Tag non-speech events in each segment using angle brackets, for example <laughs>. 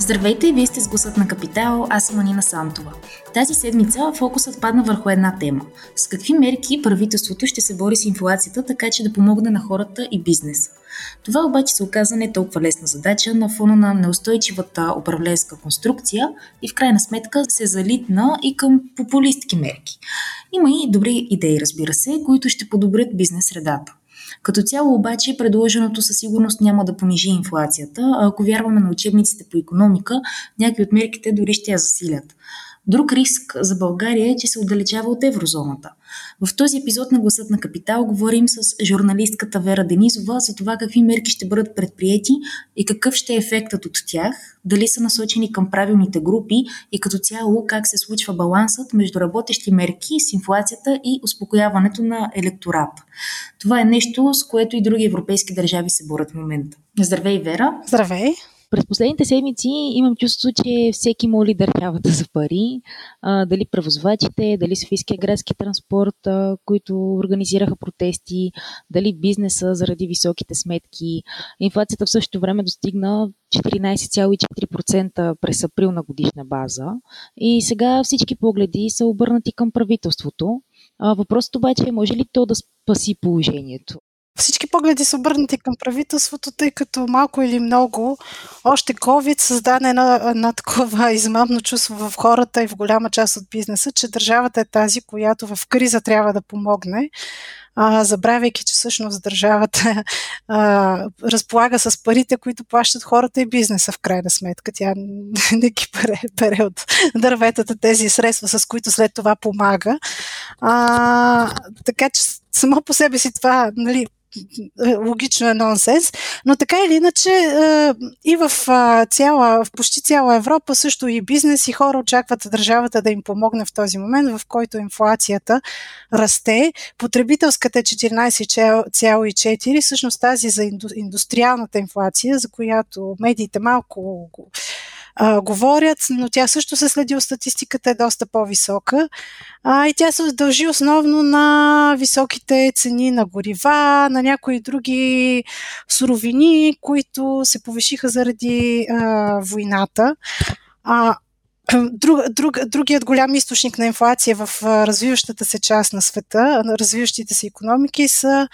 Здравейте, вие сте с гласът на Капитал, аз съм Анина Сантова. Тази седмица фокусът падна върху една тема. С какви мерки правителството ще се бори с инфлацията, така че да помогне на хората и бизнеса? Това обаче се оказа не толкова лесна задача на фона на неустойчивата управленска конструкция и в крайна сметка се залитна и към популистки мерки. Има и добри идеи, разбира се, които ще подобрят бизнес средата. Като цяло обаче предложеното със сигурност няма да понижи инфлацията, ако вярваме на учебниците по економика, някои от мерките дори ще я засилят. Друг риск за България е, че се отдалечава от еврозоната. В този епизод на Гласът на Капитал говорим с журналистката Вера Денизова за това какви мерки ще бъдат предприяти и какъв ще е ефектът от тях, дали са насочени към правилните групи и като цяло как се случва балансът между работещи мерки с инфлацията и успокояването на електората. Това е нещо, с което и други европейски държави се борят в момента. Здравей, Вера! Здравей! През последните седмици имам чувство, че всеки моли държавата за пари. А, дали превозвачите, дали Софийския градски транспорт, а, които организираха протести, дали бизнеса заради високите сметки. Инфлацията в същото време достигна 14,4% през април на годишна база. И сега всички погледи са обърнати към правителството. Въпросът обаче е, може ли то да спаси положението? Всички погледи са обърнати към правителството, тъй като малко или много още COVID създаде едно, едно такова <laughs> измамно чувство в хората и в голяма част от бизнеса, че държавата е тази, която в криза трябва да помогне, а, забравяйки, че всъщност държавата а, разполага с парите, които плащат хората и бизнеса в крайна сметка. Тя <laughs> не ги бере, бере от дърветата тези средства, с които след това помага. А, така че само по себе си това, нали, логично е нонсенс, но така или иначе е, и в цяла, в почти цяла Европа също и бизнес и хора очакват държавата да им помогне в този момент, в който инфлацията расте. Потребителската е 14,4, всъщност тази за индустриалната инфлация, за която медиите малко а, говорят, но тя също се следи от статистиката, е доста по-висока. А, и тя се дължи основно на високите цени на горива, на някои други суровини, които се повишиха заради а, войната. А, Друг, друг, другият голям източник на инфлация в развиващата се част на света, на развиващите се економики са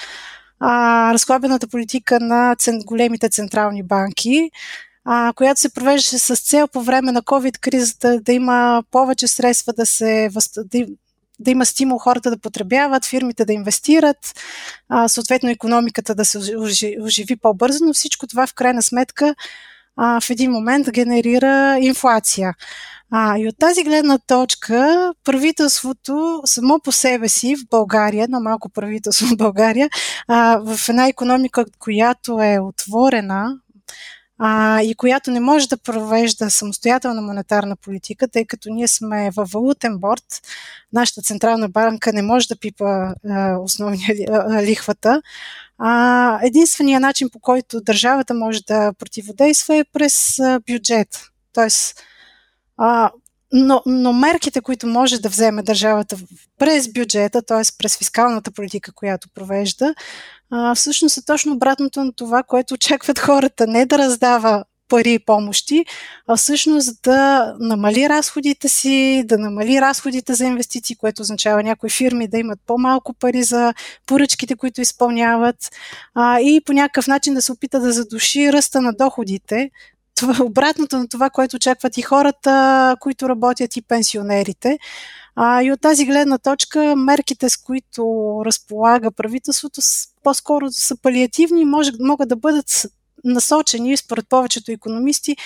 а, разхлабената политика на цен, големите централни банки, а, която се провеждаше с цел по време на COVID-кризата да има повече средства да се да, да има стимул хората да потребяват, фирмите да инвестират, а, съответно економиката да се оживи по-бързо, но всичко това в крайна сметка а, в един момент генерира инфлация. А, и от тази гледна точка правителството само по себе си в България, едно малко правителство в България, а, в една економика, която е отворена, а, и която не може да провежда самостоятелна монетарна политика, тъй като ние сме във валутен борт, нашата централна банка не може да пипа а, основния лихвата. А, единственият начин по който държавата може да противодейства е през а, бюджет. Тоест, а, но, но мерките, които може да вземе държавата през бюджета, т.е. през фискалната политика, която провежда, а, всъщност е точно обратното на това, което очакват хората. Не да раздава пари и помощи, а всъщност да намали разходите си, да намали разходите за инвестиции, което означава някои фирми да имат по-малко пари за поръчките, които изпълняват а, и по някакъв начин да се опита да задуши ръста на доходите, това, обратното на това, което очакват и хората, които работят и пенсионерите. А, и от тази гледна точка мерките, с които разполага правителството, по-скоро са палиативни и могат да бъдат насочени, според повечето економисти,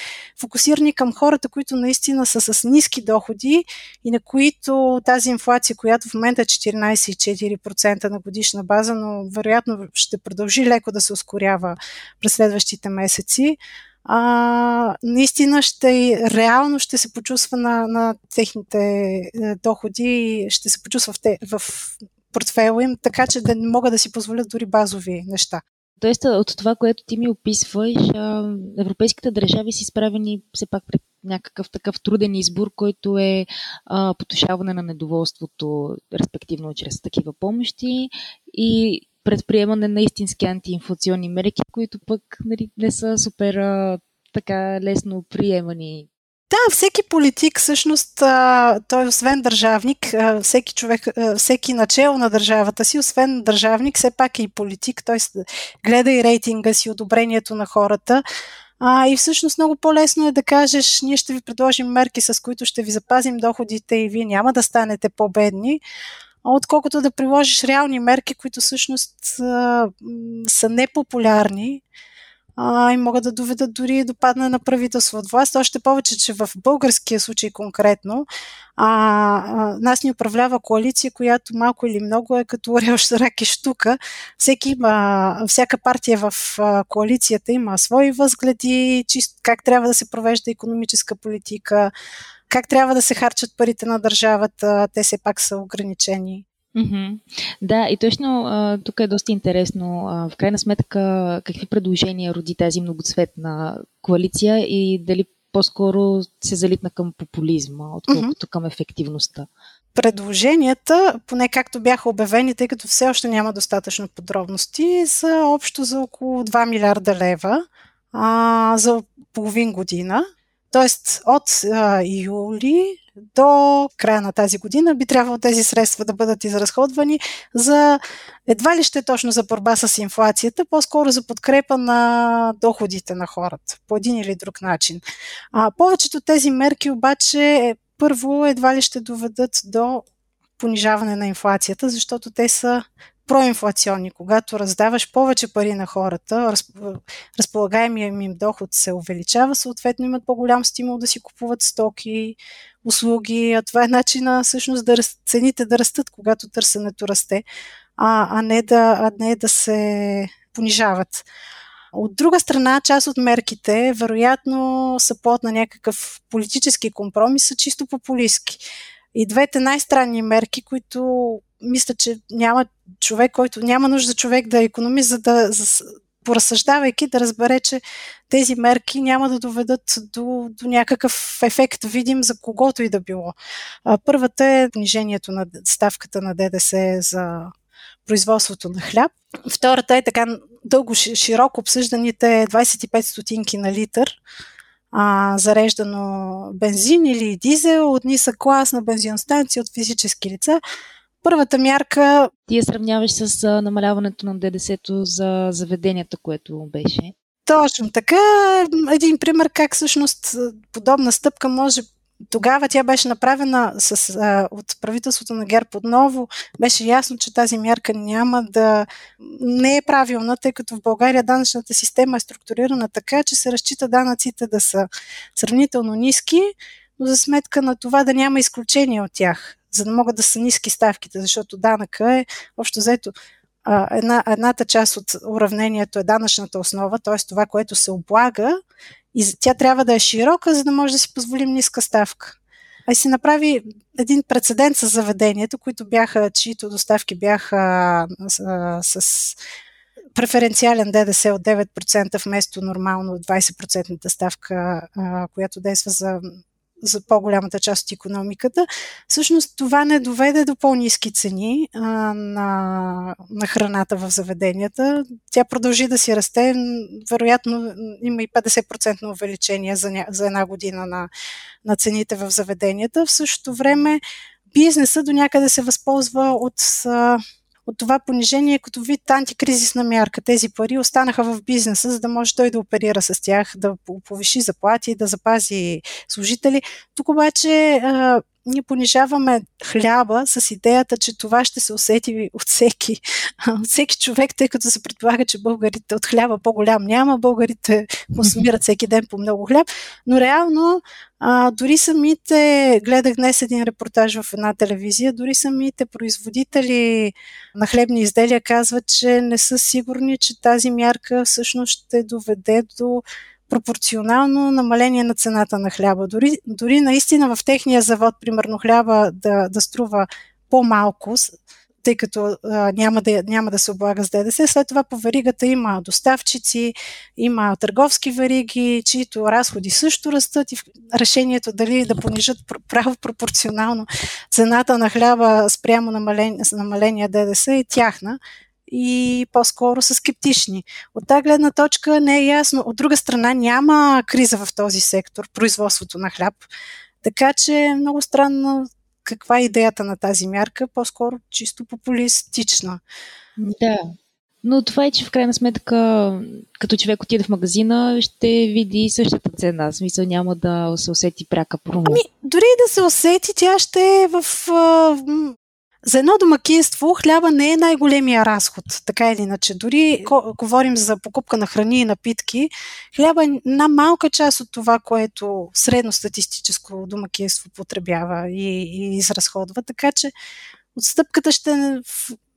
фокусирани към хората, които наистина са с ниски доходи и на които тази инфлация, която в момента е 14,4% на годишна база, но вероятно ще продължи леко да се ускорява през следващите месеци, а, наистина ще, реално ще се почувства на, на техните е, доходи и ще се почувства в, те, в портфела им, така че да не могат да си позволят дори базови неща. Тоест, от това, което ти ми описваш, европейските държави са изправени все пак пред някакъв такъв труден избор, който е а, потушаване на недоволството, респективно чрез такива помощи и предприемане на истински антиинфлационни мерки, които пък нали, не са супер а, така лесно приемани да, всеки политик, всъщност, той освен държавник, всеки човек, всеки начало на държавата си, освен държавник, все пак е и политик. Той гледа и рейтинга си, одобрението на хората. А, и всъщност много по-лесно е да кажеш, ние ще ви предложим мерки, с които ще ви запазим доходите и вие няма да станете по-бедни, отколкото да приложиш реални мерки, които всъщност са непопулярни а, и могат да доведат дори до падане на правителство от власт. Още повече, че в българския случай конкретно а, а, нас ни управлява коалиция, която малко или много е като орел, рак и штука. Всеки има, всяка партия в а, коалицията има свои възгледи, чист, как трябва да се провежда економическа политика, как трябва да се харчат парите на държавата, те все пак са ограничени. Mm-hmm. Да, и точно а, тук е доста интересно. А, в крайна сметка, какви предложения роди тази многоцветна коалиция и дали по-скоро се залитна към популизма, отколкото mm-hmm. към ефективността? Предложенията, поне както бяха обявени, тъй като все още няма достатъчно подробности, са общо за около 2 милиарда лева а, за половин година. Тоест от а, юли до края на тази година би трябвало тези средства да бъдат изразходвани за едва ли ще точно за борба с инфлацията, по-скоро за подкрепа на доходите на хората по един или друг начин. А, повечето тези мерки обаче първо едва ли ще доведат до понижаване на инфлацията, защото те са проинфлационни. Когато раздаваш повече пари на хората, разполагаемия им доход се увеличава, съответно имат по-голям стимул да си купуват стоки, услуги. А това е начина всъщност да цените да растат, когато търсенето расте, а, а, не, да, а не да се понижават. От друга страна, част от мерките, вероятно, са плод на някакъв политически компромис, са чисто популистски. И двете най-странни мерки, които мисля, че няма човек, който няма нужда човек да е економист, за да за, поразсъждавайки да разбере, че тези мерки няма да доведат до, до някакъв ефект видим за когото и да било. Първата е понижението на ставката на ДДС за производството на хляб. Втората е така дълго широко обсъжданите 25 стотинки на литър а, зареждано бензин или дизел от нисък клас на бензиностанции от физически лица. Първата мярка... Ти я сравняваш с намаляването на ДДС-то за заведенията, което беше. Точно така. Един пример как всъщност подобна стъпка може тогава тя беше направена с, а, от правителството на ГЕРБ отново. Беше ясно, че тази мярка няма да не е правилна, тъй като в България данъчната система е структурирана така, че се разчита данъците да са сравнително ниски, но за сметка на това да няма изключения от тях, за да могат да са ниски ставките, защото данъка е общо една, едната част от уравнението е данъчната основа, т.е. това, което се облага, и тя трябва да е широка, за да може да си позволим ниска ставка. А се направи един прецедент с заведението, които бяха, чието доставки бяха а, с преференциален ДДС от 9% вместо нормално 20% ставка, а, която действа за за по-голямата част от економиката, всъщност това не доведе до по-низки цени а, на, на храната в заведенията. Тя продължи да си расте. Вероятно има и 50% увеличение за, ня, за една година на, на цените в заведенията. В същото време бизнеса до някъде се възползва от а, от това понижение като вид антикризисна мярка. Тези пари останаха в бизнеса, за да може той да оперира с тях, да повиши заплати, да запази служители. Тук обаче ние понижаваме хляба с идеята, че това ще се усети от всеки, <laughs> от всеки човек, тъй като се предполага, че българите от хляба по-голям няма, българите консумират всеки ден по много хляб, но реално а, дори самите, гледах днес един репортаж в една телевизия, дори самите производители на хлебни изделия казват, че не са сигурни, че тази мярка всъщност ще доведе до пропорционално намаление на цената на хляба. Дори, дори наистина в техния завод, примерно хляба да, да струва по-малко, тъй като а, няма, да, няма да се облага с ДДС. След това по веригата има доставчици, има търговски вериги, чието разходи също растат и решението дали да понижат право пропорционално цената на хляба спрямо намаление, намаления ДДС е тяхна и по-скоро са скептични. От тази гледна точка не е ясно. От друга страна няма криза в този сектор, производството на хляб. Така че е много странно каква е идеята на тази мярка, по-скоро чисто популистична. Да, но това е, че в крайна сметка, като човек отиде в магазина, ще види същата цена. В смисъл няма да се усети пряка промо. Ами, дори да се усети, тя ще е в за едно домакинство хляба не е най-големия разход, така или иначе. Дори ко- говорим за покупка на храни и напитки, хляба е една малка част от това, което средностатистическо домакинство потребява и, и изразходва. Така че отстъпката ще е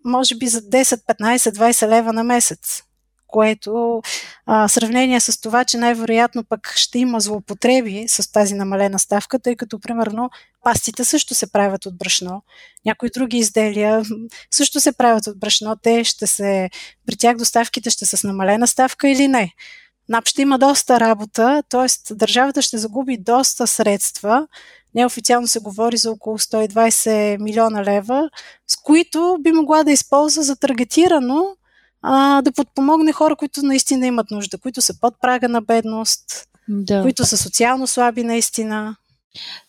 може би за 10, 15, 20 лева на месец което а, сравнение с това, че най-вероятно пък ще има злоупотреби с тази намалена ставка, тъй като примерно пастите също се правят от брашно, някои други изделия <laughs> също се правят от брашно, те ще се, при тях доставките ще са с намалена ставка или не. НАП ще има доста работа, т.е. държавата ще загуби доста средства. Неофициално се говори за около 120 милиона лева, с които би могла да използва за таргетирано а, да подпомогне хора, които наистина имат нужда, които са под прага на бедност, да. които са социално слаби наистина.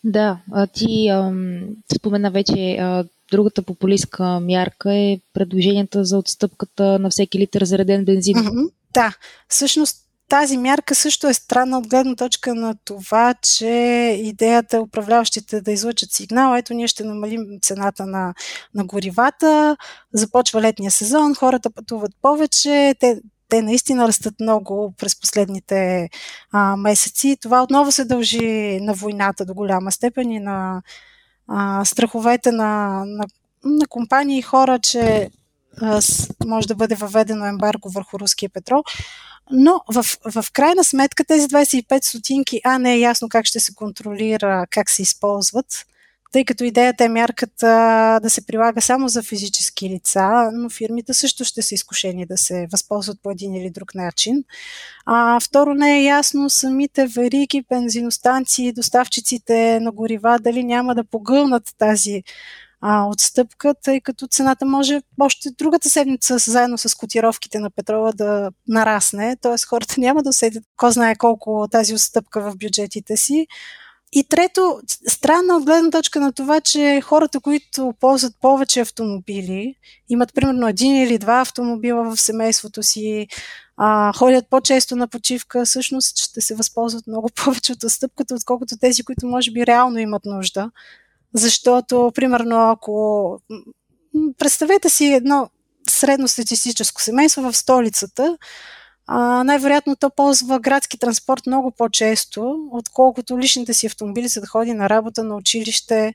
Да, ти ам, спомена вече а, другата популистка мярка е предложенията за отстъпката на всеки литър зареден бензин. Mm-hmm. Да, всъщност тази мярка също е странна от гледна точка на това, че идеята управляващите да излъчат сигнал. Ето, ние ще намалим цената на, на горивата, започва летния сезон, хората пътуват повече, те, те наистина растат много през последните а, месеци. Това отново се дължи на войната до голяма степен и на а, страховете на, на, на компании и хора, че а, може да бъде въведено ембарго върху руския петрол. Но в, в крайна сметка тези 25 стотинки, а не е ясно как ще се контролира, как се използват, тъй като идеята е мярката да се прилага само за физически лица, но фирмите също ще са изкушени да се възползват по един или друг начин. А, второ, не е ясно самите вериги, бензиностанции, доставчиците на горива, дали няма да погълнат тази а, отстъпка, тъй като цената може още другата седмица заедно с котировките на петрола да нарасне, т.е. хората няма да усетят кой знае колко тази отстъпка в бюджетите си. И трето, странно от гледна точка на това, че хората, които ползват повече автомобили, имат примерно един или два автомобила в семейството си, а, ходят по-често на почивка, всъщност ще се възползват много <laughs> повече от отстъпката, отколкото тези, които може би реално имат нужда. Защото, примерно, ако представете си едно средностатистическо семейство в столицата, а, най-вероятно то ползва градски транспорт много по-често, отколкото личните си автомобили, за да ходи на работа, на училище,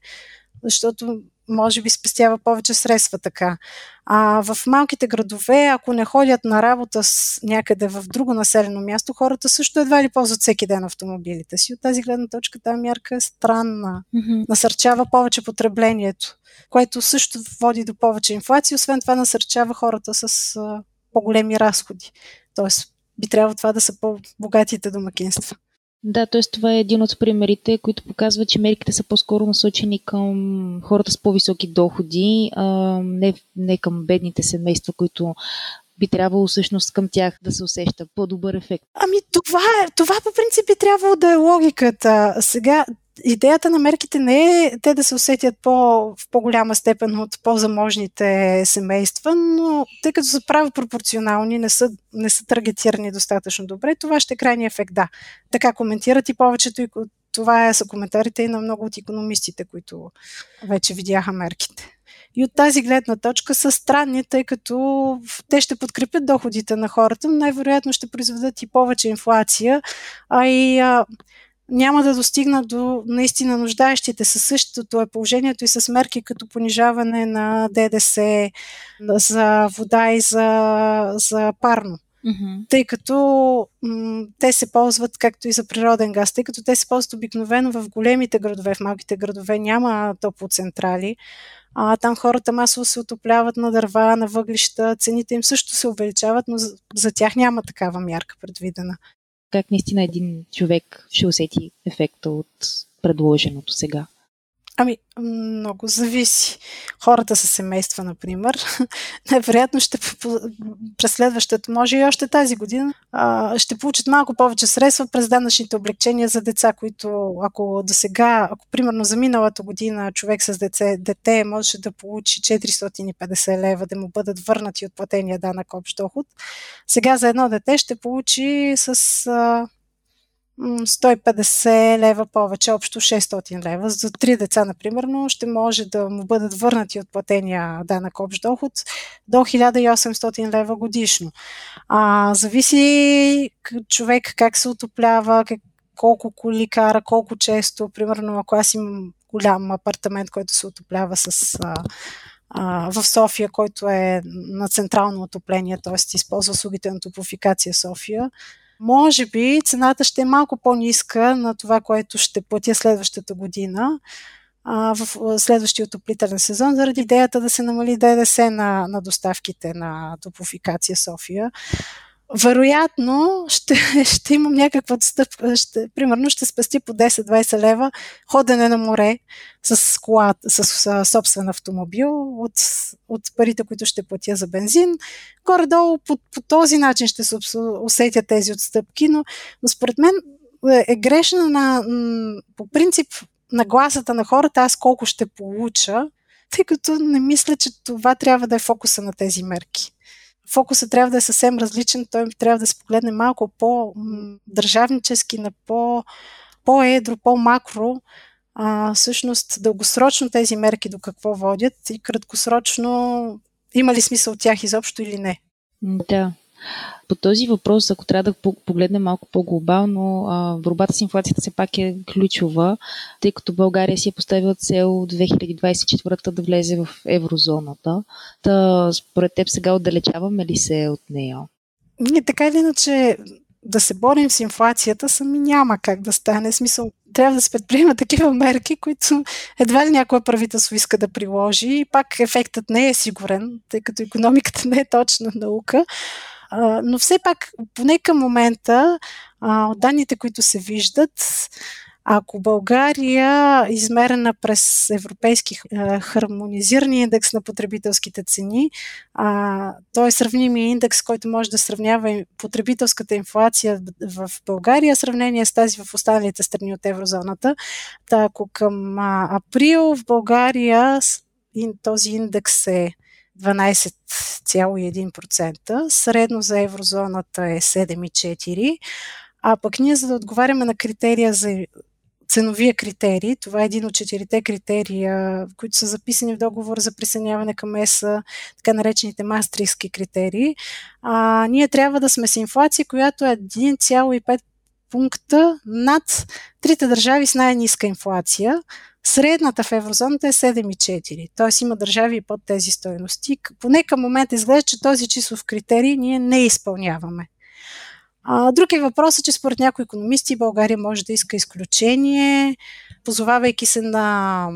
защото може би спестява повече средства така. А в малките градове, ако не ходят на работа с някъде в друго населено място, хората също едва ли ползват всеки ден автомобилите си. От тази гледна точка тази мярка е странна. Mm-hmm. Насърчава повече потреблението, което също води до повече инфлация. Освен това насърчава хората с а, по-големи разходи. Тоест би трябвало това да са по-богатите домакинства. Да, т.е. това е един от примерите, които показват, че мерките са по-скоро насочени към хората с по-високи доходи, а не, не към бедните семейства, които би трябвало всъщност към тях да се усеща по-добър ефект. Ами това, е, това по принцип би трябвало да е логиката. Сега идеята на мерките не е те да се усетят по, в по-голяма степен от по-заможните семейства, но тъй като са прави пропорционални, не са, не са таргетирани достатъчно добре, това ще е крайния ефект, да. Така коментират и повечето и това е, са коментарите и на много от економистите, които вече видяха мерките. И от тази гледна точка са странни, тъй като те ще подкрепят доходите на хората, но най-вероятно ще произведат и повече инфлация, а и а, няма да достигнат до наистина нуждаещите се. Същото е положението и с мерки като понижаване на ДДС за вода и за, за парно. Mm-hmm. Тъй като м- те се ползват, както и за природен газ, тъй като те се ползват обикновено в големите градове, в малките градове няма топлоцентрали. А, там хората масово се отопляват на дърва, на въглища, цените им също се увеличават, но за, за тях няма такава мярка предвидена. Как наистина един човек ще усети ефекта от предложеното сега? Ами, много зависи. Хората са семейства, например, <laughs> най-вероятно ще през следващата, може и още тази година, ще получат малко повече средства през данъчните облегчения за деца, които ако до сега, ако примерно за миналата година човек с деце, дете можеше да получи 450 лева, да му бъдат върнати от платения данък общ доход, сега за едно дете ще получи с 150 лева повече, общо 600 лева. За три деца, например, ще може да му бъдат върнати от платения данък общ доход до 1800 лева годишно. А, зависи човек как се отоплява, как, колко коли кара, колко често. Примерно, ако аз имам голям апартамент, който се отоплява с а, а, в София, който е на централно отопление, т.е. използва услугите на топофикация София, може би цената ще е малко по-ниска на това, което ще платя следващата година а, в следващия отоплителен сезон, заради идеята да се намали ДДС на, на доставките на топофикация София вероятно ще, <laughs> ще имам някаква отстъпка, ще, примерно ще спасти по 10-20 лева ходене на море с кола, с, с собствен автомобил от, от парите, които ще платя за бензин. Горе-долу по, по този начин ще се усетят тези отстъпки, но, но според мен е, е грешна на, по принцип на гласата на хората аз колко ще получа, тъй като не мисля, че това трябва да е фокуса на тези мерки фокусът трябва да е съвсем различен. Той трябва да се погледне малко по-държавнически, на по- по-едро, по-макро. А, всъщност, дългосрочно тези мерки до какво водят и краткосрочно има ли смисъл от тях изобщо или не. Да, по този въпрос, ако трябва да погледнем малко по-глобално, борбата с инфлацията все пак е ключова, тъй като България си е поставила цел 2024 да влезе в еврозоната. Та, според теб сега отдалечаваме ли се от нея? Ние така или иначе да се борим с инфлацията сами няма как да стане. Смисъл, трябва да се предприемат такива мерки, които едва ли някое правителство иска да приложи и пак ефектът не е сигурен, тъй като економиката не е точна наука но все пак, поне към момента, от данните, които се виждат, ако България, измерена през европейски хармонизиран индекс на потребителските цени, а, то е сравнимия индекс, който може да сравнява потребителската инфлация в България, сравнение с тази в останалите страни от еврозоната. Та, ако към а, април в България този индекс е 12,1%, средно за еврозоната е 7,4%, а пък ние за да отговаряме на критерия за ценовия критерий, това е един от четирите критерия, които са записани в договор за присъединяване към ЕСА, така наречените мастрийски критерии, а, ние трябва да сме с инфлация, която е 1,5 пункта над трите държави с най-ниска инфлация. Средната в еврозоната е 7,4. Т.е. има държави под тези стоености. Поне към момента изглежда, че този числов критерий ние не изпълняваме. А, друг е въпросът, че според някои економисти България може да иска изключение, позовавайки се на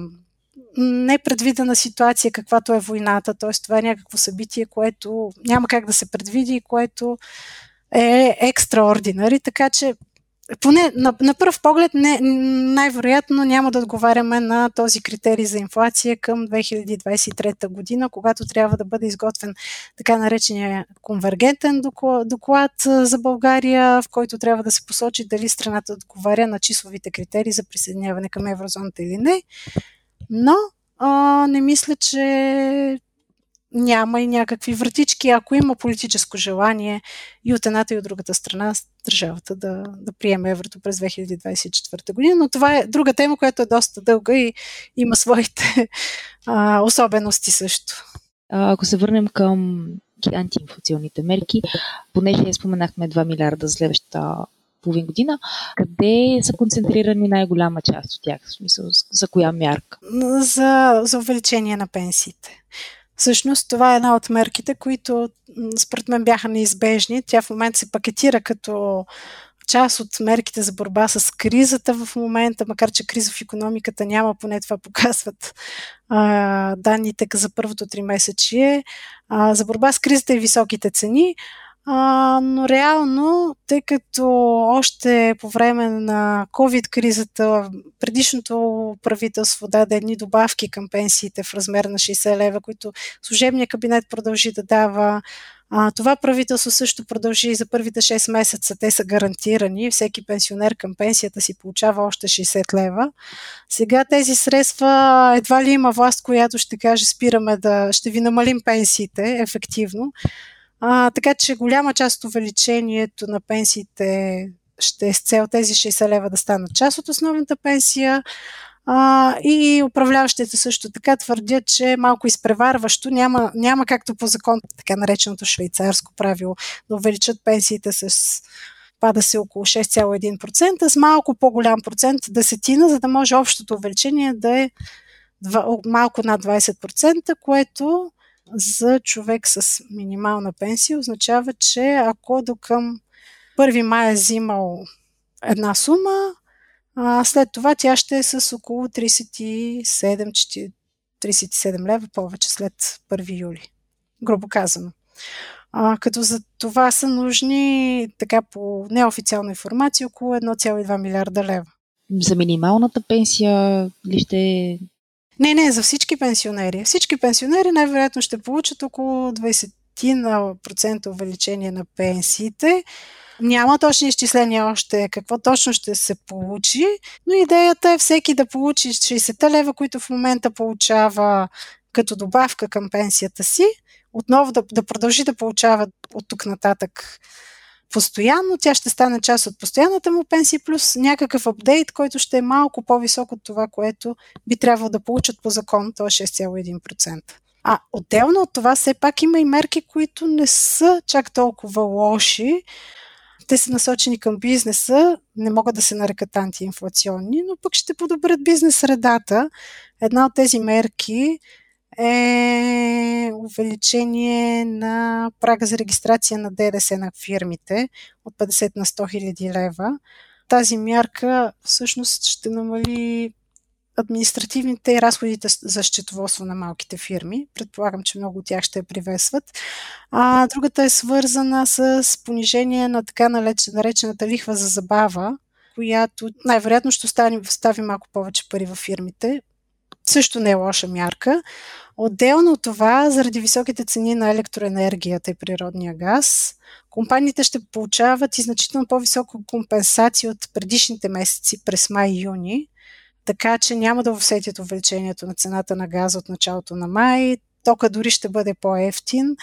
непредвидена ситуация, каквато е войната, т.е. това е някакво събитие, което няма как да се предвиди и което е екстраординари, така че поне на, на пръв поглед не, най-вероятно няма да отговаряме на този критерий за инфлация към 2023 година, когато трябва да бъде изготвен така наречения конвергентен доклад, за България, в който трябва да се посочи дали страната отговаря на числовите критерии за присъединяване към еврозоната или не. Но а, не мисля, че няма и някакви вратички, ако има политическо желание и от едната и от другата страна държавата да, да приеме еврото през 2024 година. Но това е друга тема, която е доста дълга и има своите а, особености също. Ако се върнем към антиинфлационните мерки, понеже споменахме 2 милиарда за следващата половин година, къде са концентрирани най-голяма част от тях? В смисъл, за коя мярка? За, за увеличение на пенсиите. Всъщност това е една от мерките, които според мен бяха неизбежни. Тя в момента се пакетира като част от мерките за борба с кризата в момента, макар че криза в економиката няма, поне това показват а, данните за първото три месечие, а, за борба с кризата и високите цени. А, но реално, тъй като още по време на COVID-кризата предишното правителство даде едни добавки към пенсиите в размер на 60 лева, които служебният кабинет продължи да дава. А, това правителство също продължи за първите 6 месеца. Те са гарантирани. Всеки пенсионер към пенсията си получава още 60 лева. Сега тези средства едва ли има власт, която ще каже спираме да ще ви намалим пенсиите ефективно. А, така че голяма част от увеличението на пенсиите ще е с цел тези 60 лева да станат част от основната пенсия. А, и управляващите също така твърдят, че малко изпреварващо. Няма, няма както по закон, така нареченото швейцарско правило, да увеличат пенсиите с пада се около 6,1%, с малко по-голям процент десетина, за да може общото увеличение да е малко над 20%, което за човек с минимална пенсия означава, че ако до към 1 май е взимал една сума, а след това тя ще е с около 37, 37 лева повече след 1 юли. Грубо казано. А, като за това са нужни, така по неофициална информация, около 1,2 милиарда лева. За минималната пенсия ли ще не, не, за всички пенсионери. Всички пенсионери най-вероятно ще получат около 20% увеличение на пенсиите. Няма точни изчисления още какво точно ще се получи, но идеята е всеки да получи 60 лева, които в момента получава като добавка към пенсията си, отново да, да продължи да получава от тук нататък постоянно, тя ще стане част от постоянната му пенсия, плюс някакъв апдейт, който ще е малко по-висок от това, което би трябвало да получат по закон, то е 6,1%. А отделно от това, все пак има и мерки, които не са чак толкова лоши. Те са насочени към бизнеса, не могат да се нарекат антиинфлационни, но пък ще подобрят бизнес средата. Една от тези мерки е увеличение на прага за регистрация на ДДС на фирмите от 50 на 100 хиляди лева. Тази мярка всъщност ще намали административните и разходите за счетоводство на малките фирми. Предполагам, че много от тях ще я приветстват. А другата е свързана с понижение на така наречената лихва за забава, която най-вероятно ще остави малко повече пари във фирмите. Също не е лоша мярка. Отделно от това, заради високите цени на електроенергията и природния газ, компаниите ще получават и значително по-висока компенсация от предишните месеци през май и юни, така че няма да усетят увеличението на цената на газа от началото на май, тока дори ще бъде по-ефтин.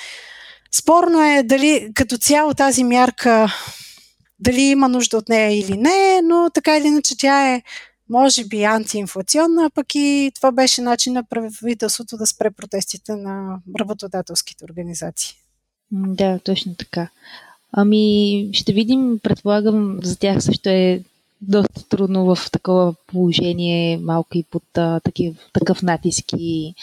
Спорно е дали като цяло тази мярка дали има нужда от нея или не, но така или иначе тя е може би антиинфлационна, а пък и това беше начин на правителството да спре протестите на работодателските организации. Да, точно така. Ами, ще видим, предполагам, за тях също е доста трудно в такова положение, малко и под а, такив, такъв натиск и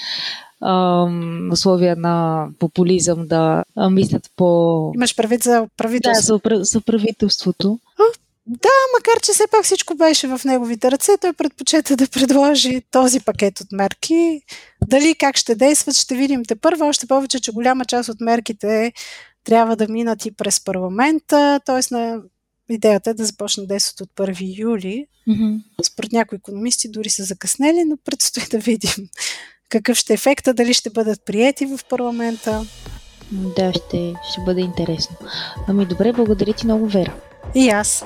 ам, условия на популизъм да мислят по... Имаш предвид за правителството? Да, за, за правителството. Да, макар че все пак всичко беше в неговите ръце, той предпочета да предложи този пакет от мерки. Дали как ще действат, ще видим те първо. Още повече, че голяма част от мерките трябва да минат и през парламента, т.е. на идеята е да започне действат от 1 юли. Mm-hmm. Според някои економисти дори са закъснели, но предстои да видим какъв ще е ефекта, дали ще бъдат приети в парламента. Да, ще, ще бъде интересно. Ами добре, благодаря ти много, Вера. И аз.